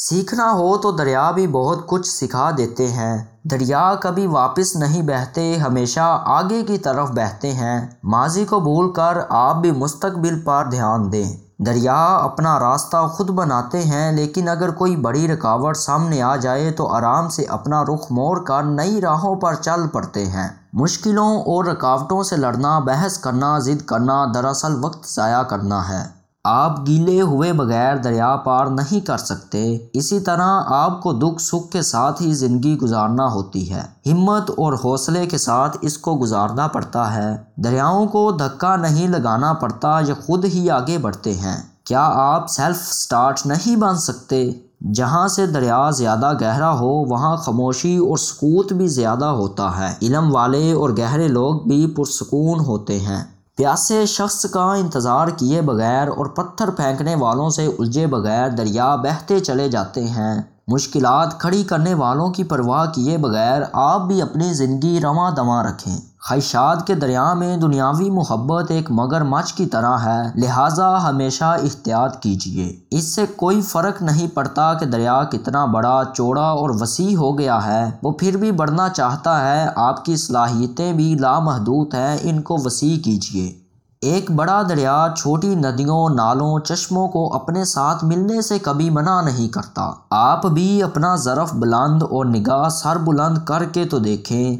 سیکھنا ہو تو دریا بھی بہت کچھ سکھا دیتے ہیں۔ دریا کبھی واپس نہیں بہتے، ہمیشہ آگے کی طرف بہتے ہیں۔ ماضی کو بھول کر آپ بھی مستقبل پر دھیان دیں۔ دریا اپنا راستہ خود بناتے ہیں، لیکن اگر کوئی بڑی رکاوٹ سامنے آ جائے تو آرام سے اپنا رخ موڑ کر نئی راہوں پر چل پڑتے ہیں۔ مشکلوں اور رکاوٹوں سے لڑنا، بحث کرنا، ضد کرنا، دراصل وقت ضائع کرنا ہے۔ آپ گیلے ہوئے بغیر دریا پار نہیں کر سکتے۔ اسی طرح آپ کو دکھ سکھ کے ساتھ ہی زندگی گزارنا ہوتی ہے۔ ہمت اور حوصلے کے ساتھ اس کو گزارنا پڑتا ہے۔ دریاؤں کو دھکا نہیں لگانا پڑتا، یہ خود ہی آگے بڑھتے ہیں۔ کیا آپ سیلف سٹارٹ نہیں بن سکتے؟ جہاں سے دریا زیادہ گہرا ہو، وہاں خاموشی اور سکوت بھی زیادہ ہوتا ہے۔ علم والے اور گہرے لوگ بھی پرسکون ہوتے ہیں۔ پیاسے شخص کا انتظار کیے بغیر اور پتھر پھینکنے والوں سے الجھے بغیر دریا بہتے چلے جاتے ہیں۔ مشکلات کھڑی کرنے والوں کی پرواہ کیے بغیر آپ بھی اپنی زندگی رواں دواں رکھیں۔ خواہشات کے دریا میں دنیاوی محبت ایک مگر مچھ کی طرح ہے، لہٰذا ہمیشہ احتیاط کیجیے اس سے کوئی فرق نہیں پڑتا کہ دریا کتنا بڑا، چوڑا اور وسیع ہو گیا ہے۔ وہ پھر بھی بڑھنا چاہتا ہے، آپ کی صلاحیتیں بھی لامحدود ہیں، ان کو وسیع کیجیے ایک بڑا دریا چھوٹی ندیوں، نالوں، چشموں کو اپنے ساتھ ملنے سے کبھی منع نہیں کرتا۔ آپ بھی اپنا ظرف بلند اور نگاہ سر بلند کر کے تو دیکھیں۔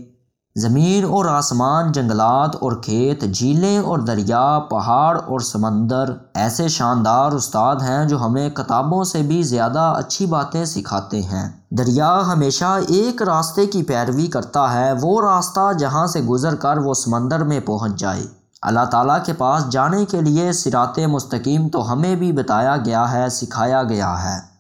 زمین اور آسمان، جنگلات اور کھیت، جھیلیں اور دریا، پہاڑ اور سمندر۔ ایسے شاندار استاد ہیں جو ہمیں کتابوں سے بھی زیادہ اچھی باتیں سکھاتے ہیں۔ دریا ہمیشہ ایک راستے کی پیروی کرتا ہے، وہ راستہ جہاں سے گزر کر وہ سمندر میں پہنچ جائے۔ اللہ تعالیٰ کے پاس جانے کے لیے سرات مستقیم تو ہمیں بھی بتایا گیا ہے، سکھایا گیا ہے۔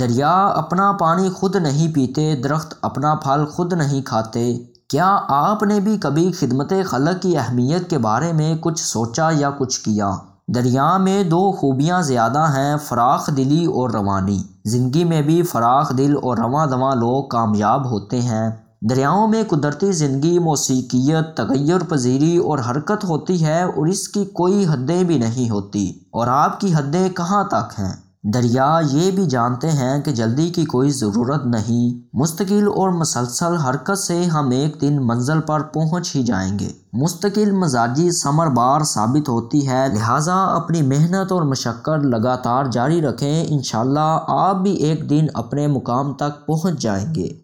دریا اپنا پانی خود نہیں پیتے، درخت اپنا پھل خود نہیں کھاتے۔ کیا آپ نے بھی کبھی خدمت خلق کی اہمیت کے بارے میں کچھ سوچا یا کچھ کیا؟ دریا میں دو خوبیاں زیادہ ہیں، فراخ دلی اور روانی۔ زندگی میں بھی فراخ دل اور رواں دواں لوگ کامیاب ہوتے ہیں۔ دریاؤں میں قدرتی زندگی، موسیقیت، تغیر پذیری اور حرکت ہوتی ہے اور اس کی کوئی حدیں بھی نہیں ہوتی۔ اور آپ کی حدیں کہاں تک ہیں؟ دریا یہ بھی جانتے ہیں کہ جلدی کی کوئی ضرورت نہیں۔ مستقل اور مسلسل حرکت سے ہم ایک دن منزل پر پہنچ ہی جائیں گے۔ مستقل مزاجی ثمر بار ثابت ہوتی ہے۔ لہٰذا اپنی محنت اور مشقت لگاتار جاری رکھیں۔ انشاءاللہ آپ بھی ایک دن اپنے مقام تک پہنچ جائیں گے۔